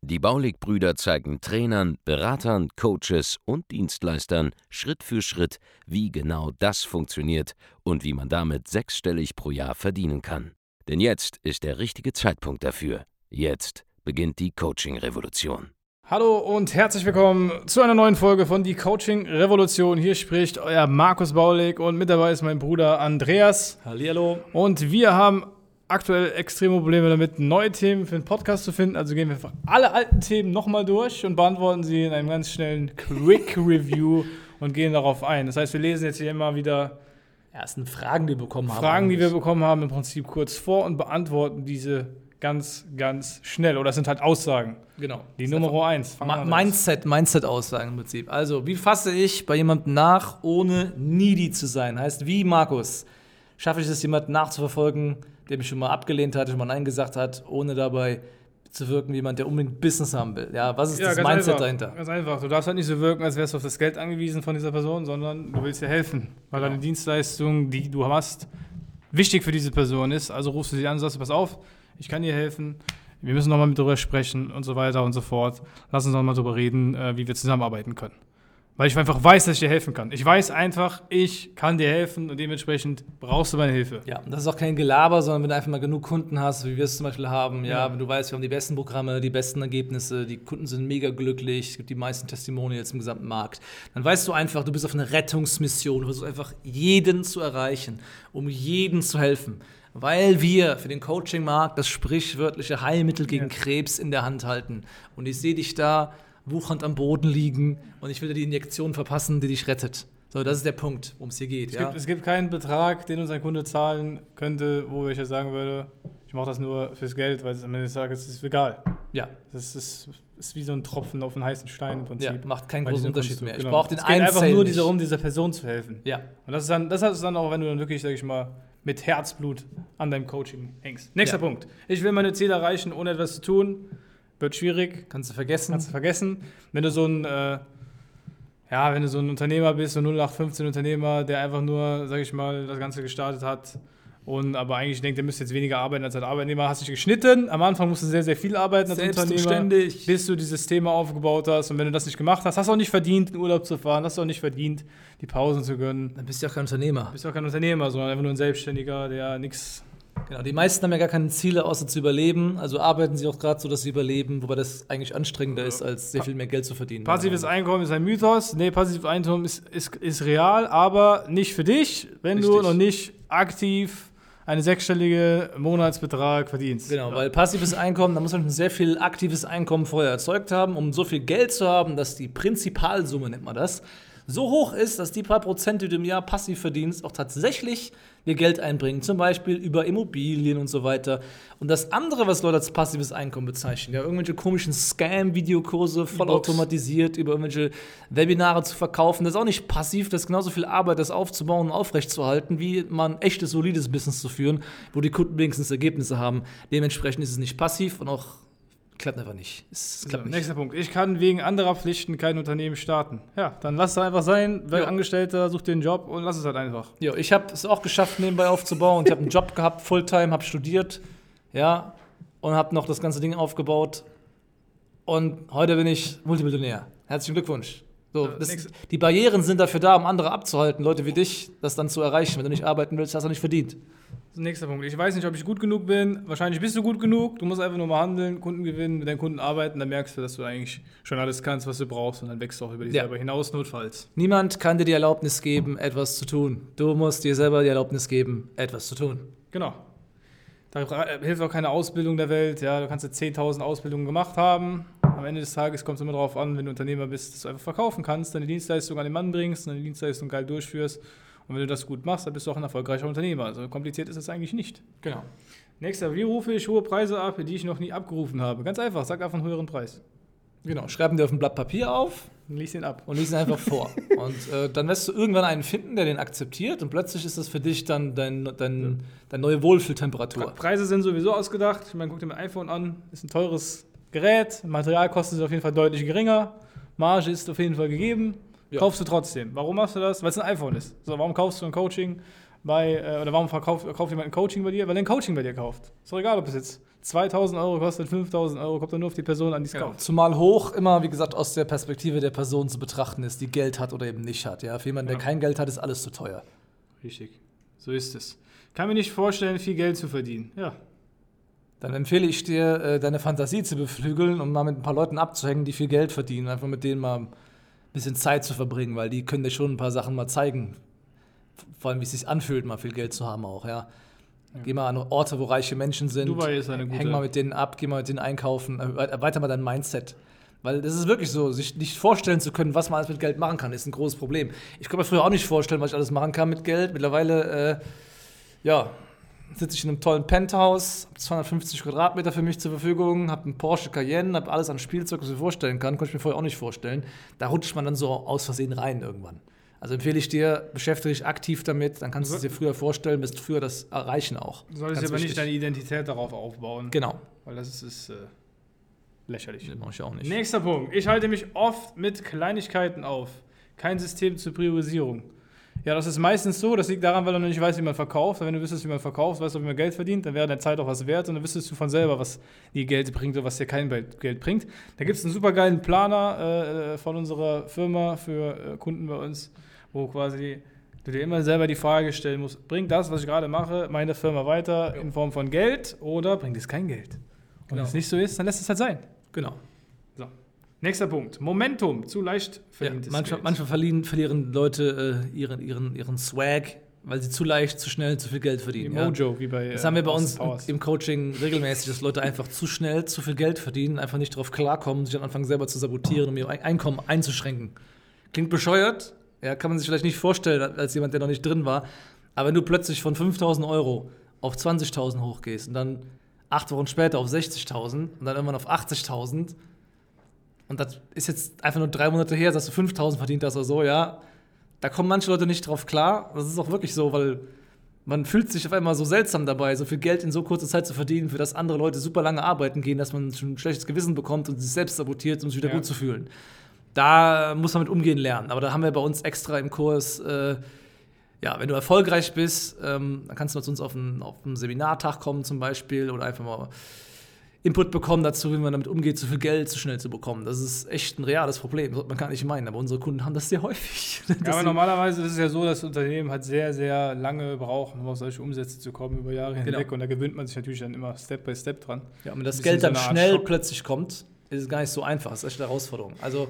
Die Baulig-Brüder zeigen Trainern, Beratern, Coaches und Dienstleistern Schritt für Schritt, wie genau das funktioniert und wie man damit sechsstellig pro Jahr verdienen kann. Denn jetzt ist der richtige Zeitpunkt dafür. Jetzt beginnt die Coaching-Revolution. Hallo und herzlich willkommen zu einer neuen Folge von Die Coaching Revolution. Hier spricht euer Markus Baulig und mit dabei ist mein Bruder Andreas. Hallihallo. Und wir haben aktuell extreme Probleme damit, neue Themen für den Podcast zu finden. Also gehen wir einfach alle alten Themen nochmal durch und beantworten sie in einem ganz schnellen Quick Review und gehen darauf ein. Das heißt, wir lesen jetzt hier immer wieder Ja, es sind Fragen, die wir bekommen haben. Fragen, die wir bekommen haben, im Prinzip kurz vor und beantworten diese ganz, ganz schnell. Oder es sind halt Aussagen. Genau. Die Nummer eins. Ma. Mindset, Mindset-Aussagen im Prinzip. Also, wie fasse ich bei jemandem nach, ohne needy zu sein? Heißt, wie, Markus, schaffe ich es, jemanden nachzuverfolgen, der mich schon mal abgelehnt hat, schon mal Nein gesagt hat, ohne dabei zu wirken wie jemand, der unbedingt Business haben will? Ja, was ist das ganz Mindset einfach, dahinter? Ganz einfach. Du darfst halt nicht so wirken, als wärst du auf das Geld angewiesen von dieser Person, sondern du willst ihr helfen. Weil Genau. deine Dienstleistung, die du hast, wichtig für diese Person ist. Also rufst du sie an und sagst, pass auf, ich kann dir helfen. Wir müssen nochmal mit drüber sprechen und so weiter und so fort. Lass uns nochmal drüber reden, äh, wie wir zusammenarbeiten können. Weil ich einfach weiß, dass ich dir helfen kann. Ich weiß einfach, ich kann dir helfen und dementsprechend brauchst du meine Hilfe. Ja, und das ist auch kein Gelaber, sondern wenn du einfach mal genug Kunden hast, wie wir es zum Beispiel haben, ja, Ja. wenn du weißt, wir haben die besten Programme, die besten Ergebnisse, die Kunden sind mega glücklich, es gibt die meisten Testimonials im gesamten Markt, dann weißt du einfach, du bist auf einer Rettungsmission, du versuchst einfach jeden zu erreichen, um jeden zu helfen. Weil wir für den Coaching-Markt das sprichwörtliche Heilmittel gegen Ja. Krebs in der Hand halten. Und ich sehe dich da wuchernd am Boden liegen und ich will dir die Injektion verpassen, die dich rettet. So, das ist der Punkt, worum es hier geht. Es, Ja? gibt, es gibt keinen Betrag, den uns ein Kunde zahlen könnte, wo ich jetzt sagen würde, ich mache das nur fürs Geld, weil es am Ende des Tages ist egal. ja. Das ist, ist wie so ein Tropfen auf einen heißen Stein im Prinzip. Ja, macht keinen großen Unterschied mehr. Ich genau. brauche den Es geht einen einfach nur nicht. darum, dieser Person zu helfen. Ja, Und das ist dann, das ist dann auch, wenn du dann wirklich, sag ich mal, mit Herzblut an deinem Coaching hängst. Nächster Ja. Punkt. Ich will meine Ziele erreichen, ohne etwas zu tun. Wird schwierig, kannst du vergessen. kannst du vergessen. Wenn du so ein, äh, ja, wenn du so ein Unternehmer bist, so ein 0815 Unternehmer, der einfach nur, sag ich mal, das Ganze gestartet hat und aber eigentlich denkt, der müsste jetzt weniger arbeiten als als Arbeitnehmer, hast dich geschnitten. Am Anfang musst du sehr, sehr viel arbeiten als Unternehmer, bis du dieses Thema aufgebaut hast. Und wenn du das nicht gemacht hast, hast du auch nicht verdient, in Urlaub zu fahren, hast du auch nicht verdient, die Pausen zu gönnen. Dann bist du ja kein Unternehmer. Du bist auch kein Unternehmer, sondern einfach nur ein Selbstständiger, der nichts. Genau, die meisten haben ja gar keine Ziele, außer zu überleben. Also arbeiten sie auch gerade so, dass sie überleben, wobei das eigentlich anstrengender ist, als sehr viel mehr Geld zu verdienen. Passives Einkommen ist ein Mythos. Nee, passives Einkommen ist, ist, ist real, aber nicht für dich, wenn du Richtig. noch nicht aktiv einen sechsstellige Monatsbetrag verdienst. Genau, weil passives Einkommen, da muss man schon sehr viel aktives Einkommen vorher erzeugt haben, um so viel Geld zu haben, dass die Prinzipalsumme, nennt man das, so hoch ist, dass die paar Prozent, die du im Jahr passiv verdienst, auch tatsächlich dir Geld einbringen. Zum Beispiel über Immobilien und so weiter. Und das andere, was Leute als passives Einkommen bezeichnen, ja, irgendwelche komischen Scam-Videokurse, vollautomatisiert, über irgendwelche Webinare zu verkaufen, das ist auch nicht passiv, das ist genauso viel Arbeit, das aufzubauen und aufrechtzuerhalten, wie man ein echtes, solides Business zu führen, wo die Kunden wenigstens Ergebnisse haben. Dementsprechend ist es nicht passiv und auch klappt einfach nicht. Es So, klappt nicht. nächster Punkt. Ich kann wegen anderer Pflichten kein Unternehmen starten. Ja, dann lass es einfach sein. Wer Ja. Angestellter, such dir einen Job und lass es halt einfach. Ja, ich habe es auch geschafft, nebenbei aufzubauen. Ich habe einen Job gehabt, Fulltime, habe studiert, ja, und habe noch das ganze Ding aufgebaut. Und heute bin ich Multimillionär. Herzlichen Glückwunsch. So, das, die Barrieren sind dafür da, um andere abzuhalten, Leute wie dich, das dann zu erreichen. Wenn du nicht arbeiten willst, hast du nicht verdient. Nächster Punkt. Ich weiß nicht, ob ich gut genug bin. Wahrscheinlich bist du gut genug. Du musst einfach nur mal handeln, Kunden gewinnen, mit deinen Kunden arbeiten. Dann merkst du, dass du eigentlich schon alles kannst, was du brauchst. Und dann wächst du auch über dich Ja. selber hinaus, notfalls. Niemand kann dir die Erlaubnis geben, etwas zu tun. Du musst dir selber die Erlaubnis geben, etwas zu tun. Genau. Da hilft auch keine Ausbildung der Welt. Ja, du kannst jetzt 10.000 Ausbildungen gemacht haben. Am Ende des Tages kommt es immer darauf an, wenn du Unternehmer bist, dass du einfach verkaufen kannst, deine Dienstleistung an den Mann bringst, deine Dienstleistung geil durchführst. Und wenn du das gut machst, dann bist du auch ein erfolgreicher Unternehmer. Also kompliziert ist es eigentlich nicht. Genau. Nächster, wie rufe ich hohe Preise ab, die ich noch nie abgerufen habe? Ganz einfach, sag einfach einen höheren Preis. Genau, schreiben dir auf ein Blatt Papier auf Lies ihn ab. und lies ihn einfach vor. Und äh, dann wirst du irgendwann einen finden, der den akzeptiert und plötzlich ist das für dich dann dein, dein, deine neue Wohlfühltemperatur. Preise sind sowieso ausgedacht. Ich meine, guck dir mein iPhone an. Ist ein teures Gerät. Materialkosten sind auf jeden Fall deutlich geringer. Marge ist auf jeden Fall gegeben. Ja. Kaufst du trotzdem. Warum machst du das? Weil es ein iPhone ist. So, warum kaufst du ein Coaching bei, äh, oder warum verkauft, kauft jemand ein Coaching bei dir? Weil er ein Coaching bei dir kauft. Ist doch egal, ob es jetzt 2000 Euro kostet, 5000 Euro, kommt dann nur auf die Person an, die es Genau. kauft. Zumal hoch immer, wie gesagt, aus der Perspektive der Person zu betrachten ist, die Geld hat oder eben nicht hat. Ja, für jemanden, der Ja. kein Geld hat, ist alles zu teuer. Richtig. So ist es. Kann mir nicht vorstellen, viel Geld zu verdienen. Ja. Dann empfehle ich dir, äh, deine Fantasie zu beflügeln und mal mit ein paar Leuten abzuhängen, die viel Geld verdienen. Einfach mit denen mal ein bisschen Zeit zu verbringen, weil die können dir schon ein paar Sachen mal zeigen. Vor allem, wie es sich anfühlt, mal viel Geld zu haben auch, ja. Geh mal an Orte, wo reiche Menschen sind. Dubai ist eine gute- Häng mal mit denen ab, geh mal mit denen einkaufen, äh, erweiter mal dein Mindset. Weil das ist wirklich so, sich nicht vorstellen zu können, was man alles mit Geld machen kann, ist ein großes Problem. Ich konnte mir früher auch nicht vorstellen, was ich alles machen kann mit Geld. Mittlerweile, äh, ja, sitze ich in einem tollen Penthouse, habe 250 Quadratmeter für mich zur Verfügung, habe einen Porsche Cayenne, habe alles an Spielzeug, was ich mir vorstellen kann. Konnte ich mir vorher auch nicht vorstellen. Da rutscht man dann so aus Versehen rein irgendwann. Also empfehle ich dir, beschäftige dich aktiv damit, dann kannst du es dir früher vorstellen, wirst früher das erreichen auch. Du solltest Ganz aber nicht wichtig. deine Identität darauf aufbauen. Genau. Weil das ist, ist äh, lächerlich. Das mache ich auch nicht. Nächster Punkt. Ich halte mich oft mit Kleinigkeiten auf. Kein System zur Priorisierung. Ja, das ist meistens so. Das liegt daran, weil du noch nicht weißt, wie man verkauft. Wenn du wüsstest, wie man verkauft, weißt du, wie man Geld verdient, dann wäre deine Zeit auch was wert und dann wüsstest du von selber, was dir Geld bringt oder was dir kein Geld bringt. Da gibt es einen super geilen Planer äh, von unserer Firma für äh, Kunden bei uns, wo quasi du dir immer selber die Frage stellen musst, bringt das, was ich gerade mache, meine Firma weiter in Form von Geld oder bringt es kein Geld? Und Genau. wenn es nicht so ist, dann lässt es halt sein. Genau. Nächster Punkt. Momentum. Zu leicht Ja, verdientes manchmal, Geld. manchmal verlieren, verlieren Leute äh, ihren, ihren, ihren Swag, weil sie zu leicht, zu schnell, zu viel Geld Die verdienen. Ja. Mojo, wie bei Das äh, haben wir bei uns Powers. im Coaching regelmäßig, dass Leute einfach zu schnell zu viel Geld verdienen, einfach nicht darauf klarkommen, sich dann anfangen selber zu sabotieren, um ihr Ein- Einkommen einzuschränken. Klingt bescheuert, ja, kann man sich vielleicht nicht vorstellen als jemand, der noch nicht drin war. Aber wenn du plötzlich von 5000 Euro auf 20.000 hochgehst und dann acht Wochen später auf 60.000 und dann irgendwann auf 80.000 und das ist jetzt einfach nur drei Monate her, dass du 5.000 verdient hast oder so, ja, da kommen manche Leute nicht drauf klar. Das ist auch wirklich so, weil man fühlt sich auf einmal so seltsam dabei, so viel Geld in so kurzer Zeit zu verdienen, für das andere Leute super lange arbeiten gehen, dass man schon ein schlechtes Gewissen bekommt und sich selbst sabotiert, um sich wieder Ja. gut zu fühlen. Da muss man mit umgehen lernen. Aber da haben wir bei uns extra im Kurs, äh, ja, wenn du erfolgreich bist, ähm, dann kannst du zu uns auf einen, auf einen Seminartag kommen zum Beispiel oder einfach mal Input bekommen dazu, wie man damit umgeht, zu viel Geld zu schnell zu bekommen. Das ist echt ein reales Problem, sollte man gar nicht meinen. Aber unsere Kunden haben das sehr häufig. Ja, aber normalerweise ist es ja so, dass Unternehmen halt sehr, sehr lange brauchen, um auf solche Umsätze zu kommen, über Jahre Genau. hinweg. Und da gewöhnt man sich natürlich dann immer Step by Step dran. Ja, und wenn das Geld dann so Art schnell Schock. plötzlich kommt, ist es gar nicht so einfach. Das ist echt eine Herausforderung. Also,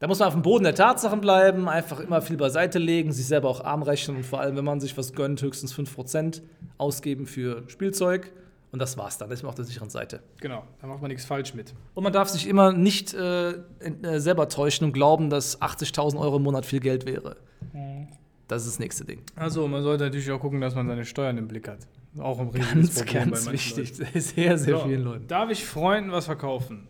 da muss man auf dem Boden der Tatsachen bleiben, einfach immer viel beiseite legen, sich selber auch arm rechnen und vor allem, wenn man sich was gönnt, höchstens 5% ausgeben für Spielzeug. Und das war's dann. Da ist man auf der sicheren Seite. Genau, da macht man nichts falsch mit. Und man darf sich immer nicht äh, äh, selber täuschen und glauben, dass 80.000 Euro im Monat viel Geld wäre. Das ist das nächste Ding. Also, man sollte natürlich auch gucken, dass man seine Steuern im Blick hat. Auch riesiges Ganz, Problem ganz wichtig. Leuten. Sehr, sehr So, vielen Leuten. Darf ich Freunden was verkaufen?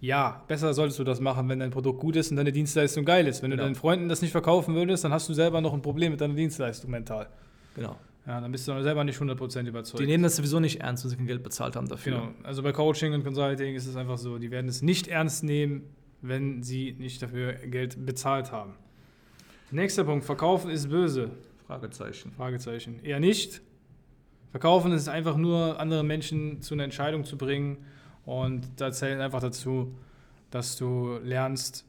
Ja, besser solltest du das machen, wenn dein Produkt gut ist und deine Dienstleistung geil ist. Wenn Genau. du deinen Freunden das nicht verkaufen würdest, dann hast du selber noch ein Problem mit deiner Dienstleistung mental. Genau. Ja, dann bist du selber nicht 100% überzeugt. Die nehmen das sowieso nicht ernst, wenn sie kein Geld bezahlt haben dafür. Genau. Also bei Coaching und Consulting ist es einfach so, die werden es nicht ernst nehmen, wenn sie nicht dafür Geld bezahlt haben. Nächster Punkt, Verkaufen ist böse. Fragezeichen. Fragezeichen. Eher nicht. Verkaufen ist einfach nur, andere Menschen zu einer Entscheidung zu bringen. Und da zählt einfach dazu, dass du lernst,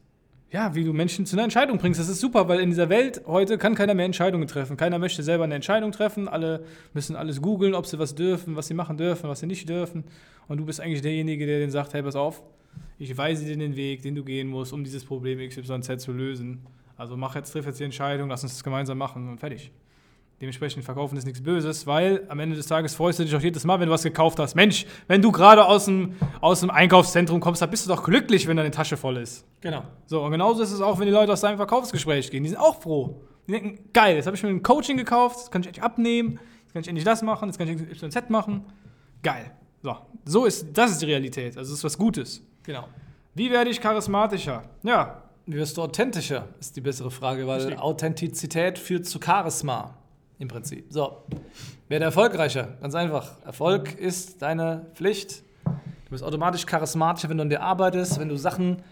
ja, wie du Menschen zu einer Entscheidung bringst. Das ist super, weil in dieser Welt heute kann keiner mehr Entscheidungen treffen. Keiner möchte selber eine Entscheidung treffen. Alle müssen alles googeln, ob sie was dürfen, was sie machen dürfen, was sie nicht dürfen. Und du bist eigentlich derjenige, der denen sagt, hey, pass auf, ich weise dir den Weg, den du gehen musst, um dieses Problem XYZ zu lösen. Also mach jetzt, triff jetzt die Entscheidung, lass uns das gemeinsam machen und fertig. Dementsprechend verkaufen ist nichts Böses, weil am Ende des Tages freust du dich auch jedes Mal, wenn du was gekauft hast. Mensch, wenn du gerade aus dem, aus dem Einkaufszentrum kommst, dann bist du doch glücklich, wenn deine Tasche voll ist. Genau. So, und genauso ist es auch, wenn die Leute aus deinem Verkaufsgespräch gehen. Die sind auch froh. Die denken, geil, jetzt habe ich mir ein Coaching gekauft, jetzt kann ich endlich abnehmen, jetzt kann ich endlich das machen, jetzt kann ich YZ machen. Geil. So, so ist, das ist die Realität. Also, das ist was Gutes. Genau. Wie werde ich charismatischer? Ja, Wie wirst du authentischer, ist die bessere Frage, weil Richtig. Authentizität führt zu Charisma im Prinzip. So, werde erfolgreicher, ganz einfach. Erfolg ist deine Pflicht. Du bist automatisch charismatischer, wenn du an dir arbeitest, wenn du Sachen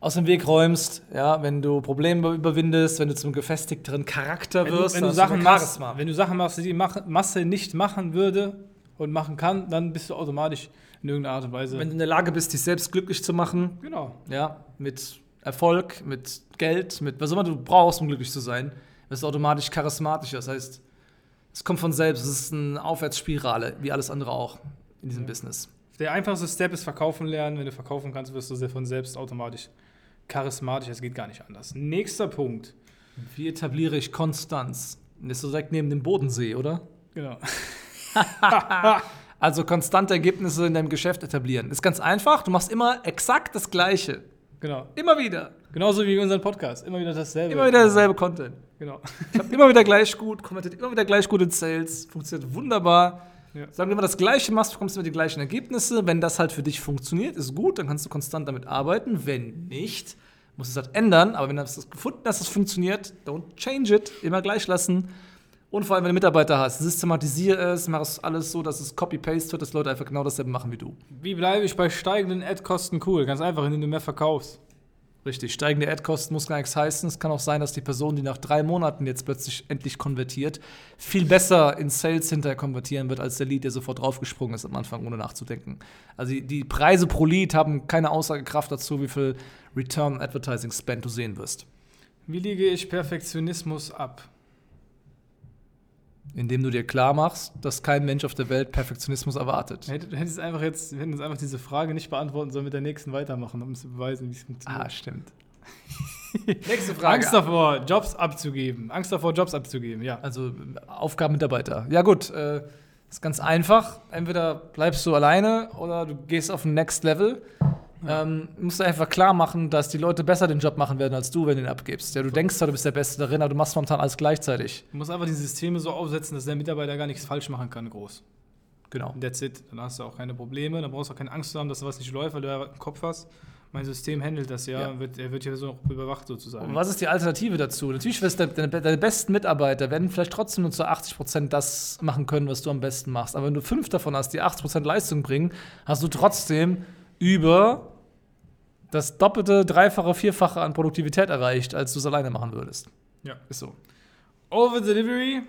aus dem Weg räumst, ja, wenn du Probleme überwindest, wenn du zum gefestigteren Charakter wenn du, wirst, wenn du dann hast Sachen machst, wenn du Sachen machst, die die Masse nicht machen würde und machen kann, dann bist du automatisch in irgendeiner Art und Weise. Wenn du in der Lage bist, dich selbst glücklich zu machen, genau. ja, mit Erfolg, mit Geld, mit was immer du brauchst, um glücklich zu sein, wirst du automatisch charismatischer. Das heißt, es kommt von selbst. Es ist eine Aufwärtsspirale, wie alles andere auch in diesem Business. Der einfachste Step ist verkaufen lernen. Wenn du verkaufen kannst, wirst du sehr von selbst automatisch charismatisch. Es geht gar nicht anders. Nächster Punkt. Wie etabliere ich Konstanz? Das ist so direkt neben dem Bodensee, oder? Genau. Also konstante Ergebnisse in deinem Geschäft etablieren. Ist ganz einfach. Du machst immer exakt das Gleiche. genau. Immer wieder. Genauso wie unseren Podcast. Immer wieder dasselbe. Immer wieder dasselbe Content. Genau. Klappt immer wieder gleich gut, konvertiert immer wieder gleich gut in Sales, funktioniert wunderbar. Ja. Sagen wir immer das Gleiche machst, bekommst du immer die gleichen Ergebnisse. Wenn das halt für dich funktioniert, ist gut, dann kannst du konstant damit arbeiten. Wenn nicht, musst du es halt ändern. Aber wenn du das gefunden hast, dass es funktioniert, don't change it, immer gleich lassen. Und vor allem, wenn du Mitarbeiter hast, systematisiere es, mach es alles so, dass es Copy-Paste wird, dass Leute einfach genau dasselbe machen wie du. Wie bleibe ich bei steigenden Ad-Kosten cool? Ganz einfach, indem du mehr verkaufst. Richtig, steigende Ad-Kosten muss gar nichts heißen. Es kann auch sein, dass die Person, die nach drei Monaten jetzt plötzlich endlich konvertiert, viel besser in Sales hinterher konvertieren wird, als der Lead, der sofort draufgesprungen ist am Anfang, ohne nachzudenken. Also die, Preise pro Lead haben keine Aussagekraft dazu, wie viel Return Advertising Spend du sehen wirst. Wie liege ich Perfektionismus ab? Indem du dir klar machst, dass kein Mensch auf der Welt Perfektionismus erwartet. Du hättest einfach jetzt, wir hätten jetzt einfach diese Frage nicht beantworten sollen, mit der nächsten weitermachen, um zu beweisen, wie es funktioniert. Ah, stimmt. Nächste Angst davor, Jobs abzugeben. Angst davor, Jobs abzugeben, ja. Also Aufgaben Mitarbeiter. Ja gut, äh, ist ganz einfach. Entweder bleibst du alleine oder du gehst auf ein Next Level. Ähm, musst du einfach klar machen, dass die Leute besser den Job machen werden als du, wenn du ihn abgibst. Ja, du denkst zwar, du bist der Beste darin, aber du machst momentan alles gleichzeitig. Du musst einfach die Systeme so aufsetzen, dass der Mitarbeiter gar nichts falsch machen kann, groß. Genau. Und That's it. Dann hast du auch keine Probleme, dann brauchst du auch keine Angst zu haben, dass was nicht läuft, weil du ja im Kopf hast. Mein System handelt das ja, Ja. Wird, er wird ja so überwacht sozusagen. Und was ist die Alternative dazu? Natürlich wirst du deine, deine besten Mitarbeiter werden vielleicht trotzdem nur zu 80% das machen können, was du am besten machst. Aber wenn du fünf davon hast, die 80% Leistung bringen, hast du trotzdem über das doppelte, dreifache, vierfache an Produktivität erreicht, als du es alleine machen würdest. Ja. Ist so. Over-Delivery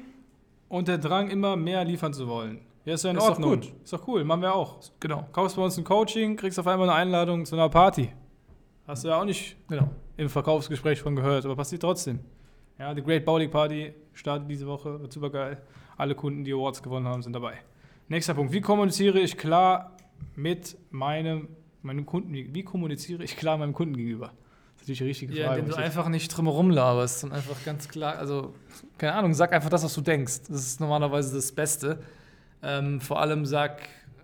und der Drang, immer mehr liefern zu wollen. Ja, ist ja in Ist doch Ordnung. gut. Ist doch cool, machen wir auch. Genau. Kaufst bei uns ein Coaching, kriegst auf einmal eine Einladung zu einer Party. Hast du ja auch nicht Genau. im Verkaufsgespräch von gehört, aber passiert trotzdem. Ja, die Great Bowling Party startet diese Woche, wird super geil. Alle Kunden, die Awards gewonnen haben, sind dabei. Nächster Punkt. Wie kommuniziere ich klar mit meinem, meinem Kunden? Wie, kommuniziere ich klar meinem Kunden gegenüber? Das ist natürlich die richtige Ja, Frage. indem du einfach nicht drumherum laberst und einfach ganz klar, also, keine Ahnung, sag einfach das, was du denkst. Das ist normalerweise das Beste. Ähm, vor allem sag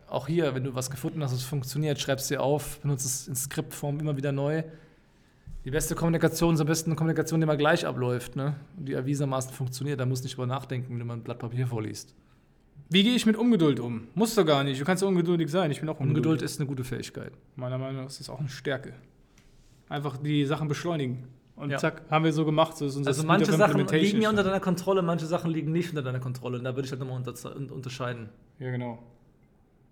auch hier, wenn du was gefunden hast, was funktioniert, schreib es dir auf, benutze es in Skriptform immer wieder neu. Die beste Kommunikation ist am besten eine Kommunikation, die immer gleich abläuft, ne? Und die erwiesenermaßen funktioniert. Da musst du nicht drüber nachdenken, wenn du mal ein Blatt Papier vorliest. Wie gehe ich mit Ungeduld um? Musst du gar nicht. Du kannst ja ungeduldig sein. Ich bin auch ungeduldig. Ungeduld ist eine gute Fähigkeit. Meiner Meinung nach ist das auch eine Stärke. Einfach die Sachen beschleunigen. Und Ja. zack, haben wir so gemacht. So ist unser Also manche Sachen liegen ja unter deiner Kontrolle, manche Sachen liegen nicht unter deiner Kontrolle. Und da würde ich halt nochmal unter unterscheiden. Ja, genau.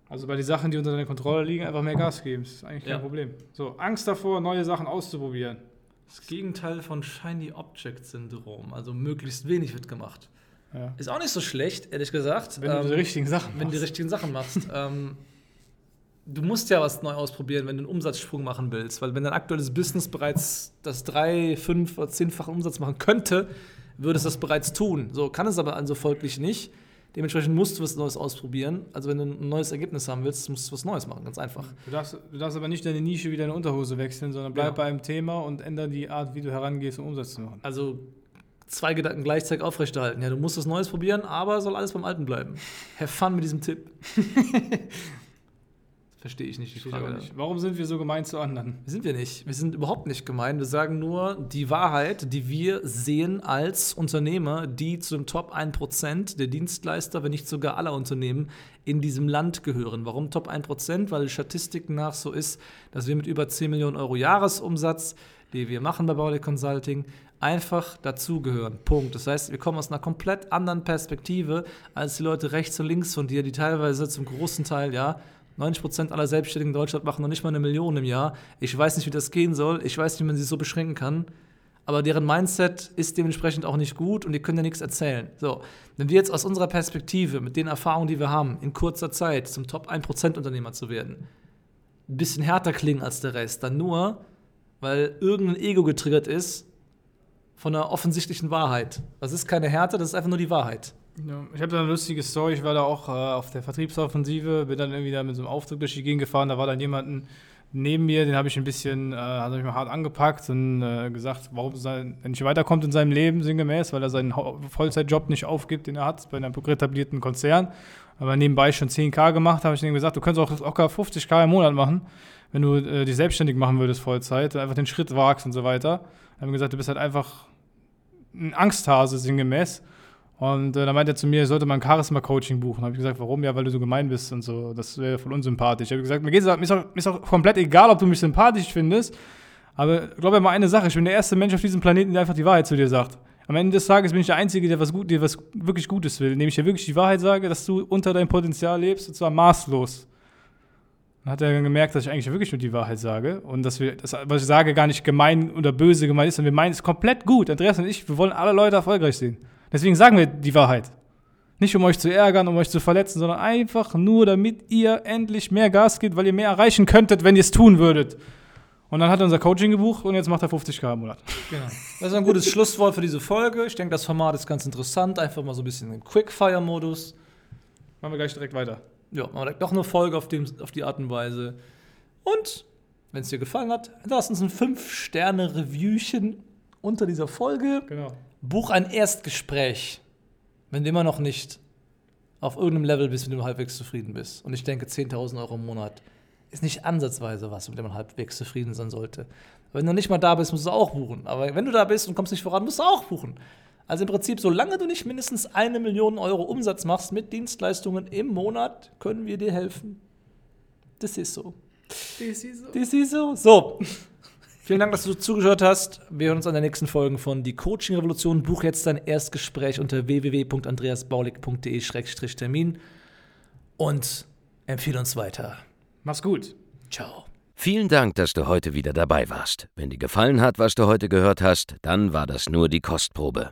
Also bei den Sachen, die unter deiner Kontrolle liegen, einfach mehr Gas geben. Das ist eigentlich kein Ja. Problem. So, Angst davor, neue Sachen auszuprobieren. Das Gegenteil von Shiny Object Syndrom. Also möglichst wenig wird gemacht. Ja. Ist auch nicht so schlecht, ehrlich gesagt. Wenn du Ähm, die richtigen Sachen wenn du die machst. richtigen Sachen machst. ähm, du musst ja was neu ausprobieren, wenn du einen Umsatzsprung machen willst. Weil wenn dein aktuelles Business bereits das drei, fünf oder zehnfache Umsatz machen könnte, würde es das bereits tun. So kann es aber also folglich nicht. Dementsprechend musst du was Neues ausprobieren. Also wenn du ein neues Ergebnis haben willst, musst du was Neues machen, ganz einfach. Du darfst, du darfst aber nicht deine Nische wie deine Unterhose wechseln, sondern bleib Genau. bei einem Thema und ändere die Art, wie du herangehst, um Umsatz zu machen. Also zwei Gedanken gleichzeitig aufrechterhalten. Ja, du musst was Neues probieren, aber soll alles beim Alten bleiben. Have fun mit diesem Tipp. Verstehe ich nicht die Verstehe ich Frage. nicht. Warum sind wir so gemein zu anderen? Sind wir nicht. Wir sind überhaupt nicht gemein. Wir sagen nur die Wahrheit, die wir sehen als Unternehmer, die zu dem Top 1% der Dienstleister, wenn nicht sogar aller Unternehmen in diesem Land gehören. Warum Top 1%? Weil Statistiken nach so ist, dass wir mit über 10 Millionen Euro Jahresumsatz, die wir machen bei Baulig Consulting, einfach dazugehören. Punkt. Das heißt, wir kommen aus einer komplett anderen Perspektive als die Leute rechts und links von dir, die teilweise zum großen Teil, ja, 90% aller Selbstständigen in Deutschland machen noch nicht mal eine Million im Jahr. Ich weiß nicht, wie das gehen soll. Ich weiß nicht, wie man sie so beschränken kann. Aber deren Mindset ist dementsprechend auch nicht gut und die können ja nichts erzählen. So, wenn wir jetzt aus unserer Perspektive, mit den Erfahrungen, die wir haben, in kurzer Zeit zum Top 1% Unternehmer zu werden, ein bisschen härter klingen als der Rest, dann nur, weil irgendein Ego getriggert ist von einer offensichtlichen Wahrheit. Das ist keine Härte, das ist einfach nur die Wahrheit. Ja, ich habe da eine lustige Story. Ich war da auch äh, auf der Vertriebsoffensive, bin dann irgendwie da mit so einem Aufzug durch die Gegend gefahren. Da war dann jemand neben mir, den habe ich ein bisschen, äh, hat mich mal hart angepackt und äh, gesagt, warum er nicht weiterkommt in seinem Leben, sinngemäß, weil er seinen Vollzeitjob nicht aufgibt, den er hat bei einem etablierten Konzern. Aber nebenbei schon 10k gemacht, habe ich ihm gesagt, du könntest auch locker 50k im Monat machen, wenn du äh, dich selbstständig machen würdest Vollzeit, einfach den Schritt wagst und so weiter. Dann haben wir gesagt, du bist halt einfach ein Angsthase, sinngemäß. Und äh, dann meinte er zu mir, sollte mal ein Charisma-Coaching buchen. Habe ich gesagt, warum? Ja, weil du so gemein bist und so. Das wäre voll unsympathisch. Ich habe gesagt, mir, geht's, mir, ist auch, auch komplett egal, ob du mich sympathisch findest. Aber glaub mir mal eine Sache, ich bin der erste Mensch auf diesem Planeten, der einfach die Wahrheit zu dir sagt. Am Ende des Tages bin ich der Einzige, der was, gut, der was wirklich Gutes will. Indem ich dir wirklich die Wahrheit sage, dass du unter deinem Potenzial lebst, und zwar maßlos. Dann hat er dann gemerkt, dass ich eigentlich wirklich nur die Wahrheit sage und dass wir, das, was ich sage, gar nicht gemein oder böse gemeint ist, und wir meinen es komplett gut. Andreas und ich, wir wollen alle Leute erfolgreich sehen. Deswegen sagen wir die Wahrheit. Nicht um euch zu ärgern, um euch zu verletzen, sondern einfach nur, damit ihr endlich mehr Gas gebt, weil ihr mehr erreichen könntet, wenn ihr es tun würdet. Und dann hat er unser Coaching gebucht und jetzt macht er 50k im Monat. Genau. Das ist ein gutes Schlusswort für diese Folge. Ich denke, das Format ist ganz interessant. Einfach mal so ein bisschen im Quickfire-Modus. Machen wir gleich direkt weiter. Ja, man direkt noch eine Folge auf, dem, auf die Art und Weise. Und, wenn es dir gefallen hat, lass uns ein 5-Sterne-Reviewchen unter dieser Folge. Genau. Buch ein Erstgespräch, wenn du immer noch nicht auf irgendeinem Level bist, mit dem du halbwegs zufrieden bist. Und ich denke, 10.000 Euro im Monat ist nicht ansatzweise was, mit dem man halbwegs zufrieden sein sollte. Wenn du nicht mal da bist, musst du auch buchen. Aber wenn du da bist und kommst nicht voran, musst du auch buchen. Also im Prinzip, solange du nicht mindestens eine Million Euro Umsatz machst mit Dienstleistungen im Monat, können wir dir helfen. Das ist so. Das ist so. So. Vielen Dank, dass du zugehört hast. Wir hören uns an der nächsten Folge von Die Coaching Revolution. Buch jetzt dein Erstgespräch unter www.andreasbaulig.de-termin und empfehle uns weiter. Mach's gut. Ciao. Vielen Dank, dass du heute wieder dabei warst. Wenn dir gefallen hat, was du heute gehört hast, dann war das nur die Kostprobe.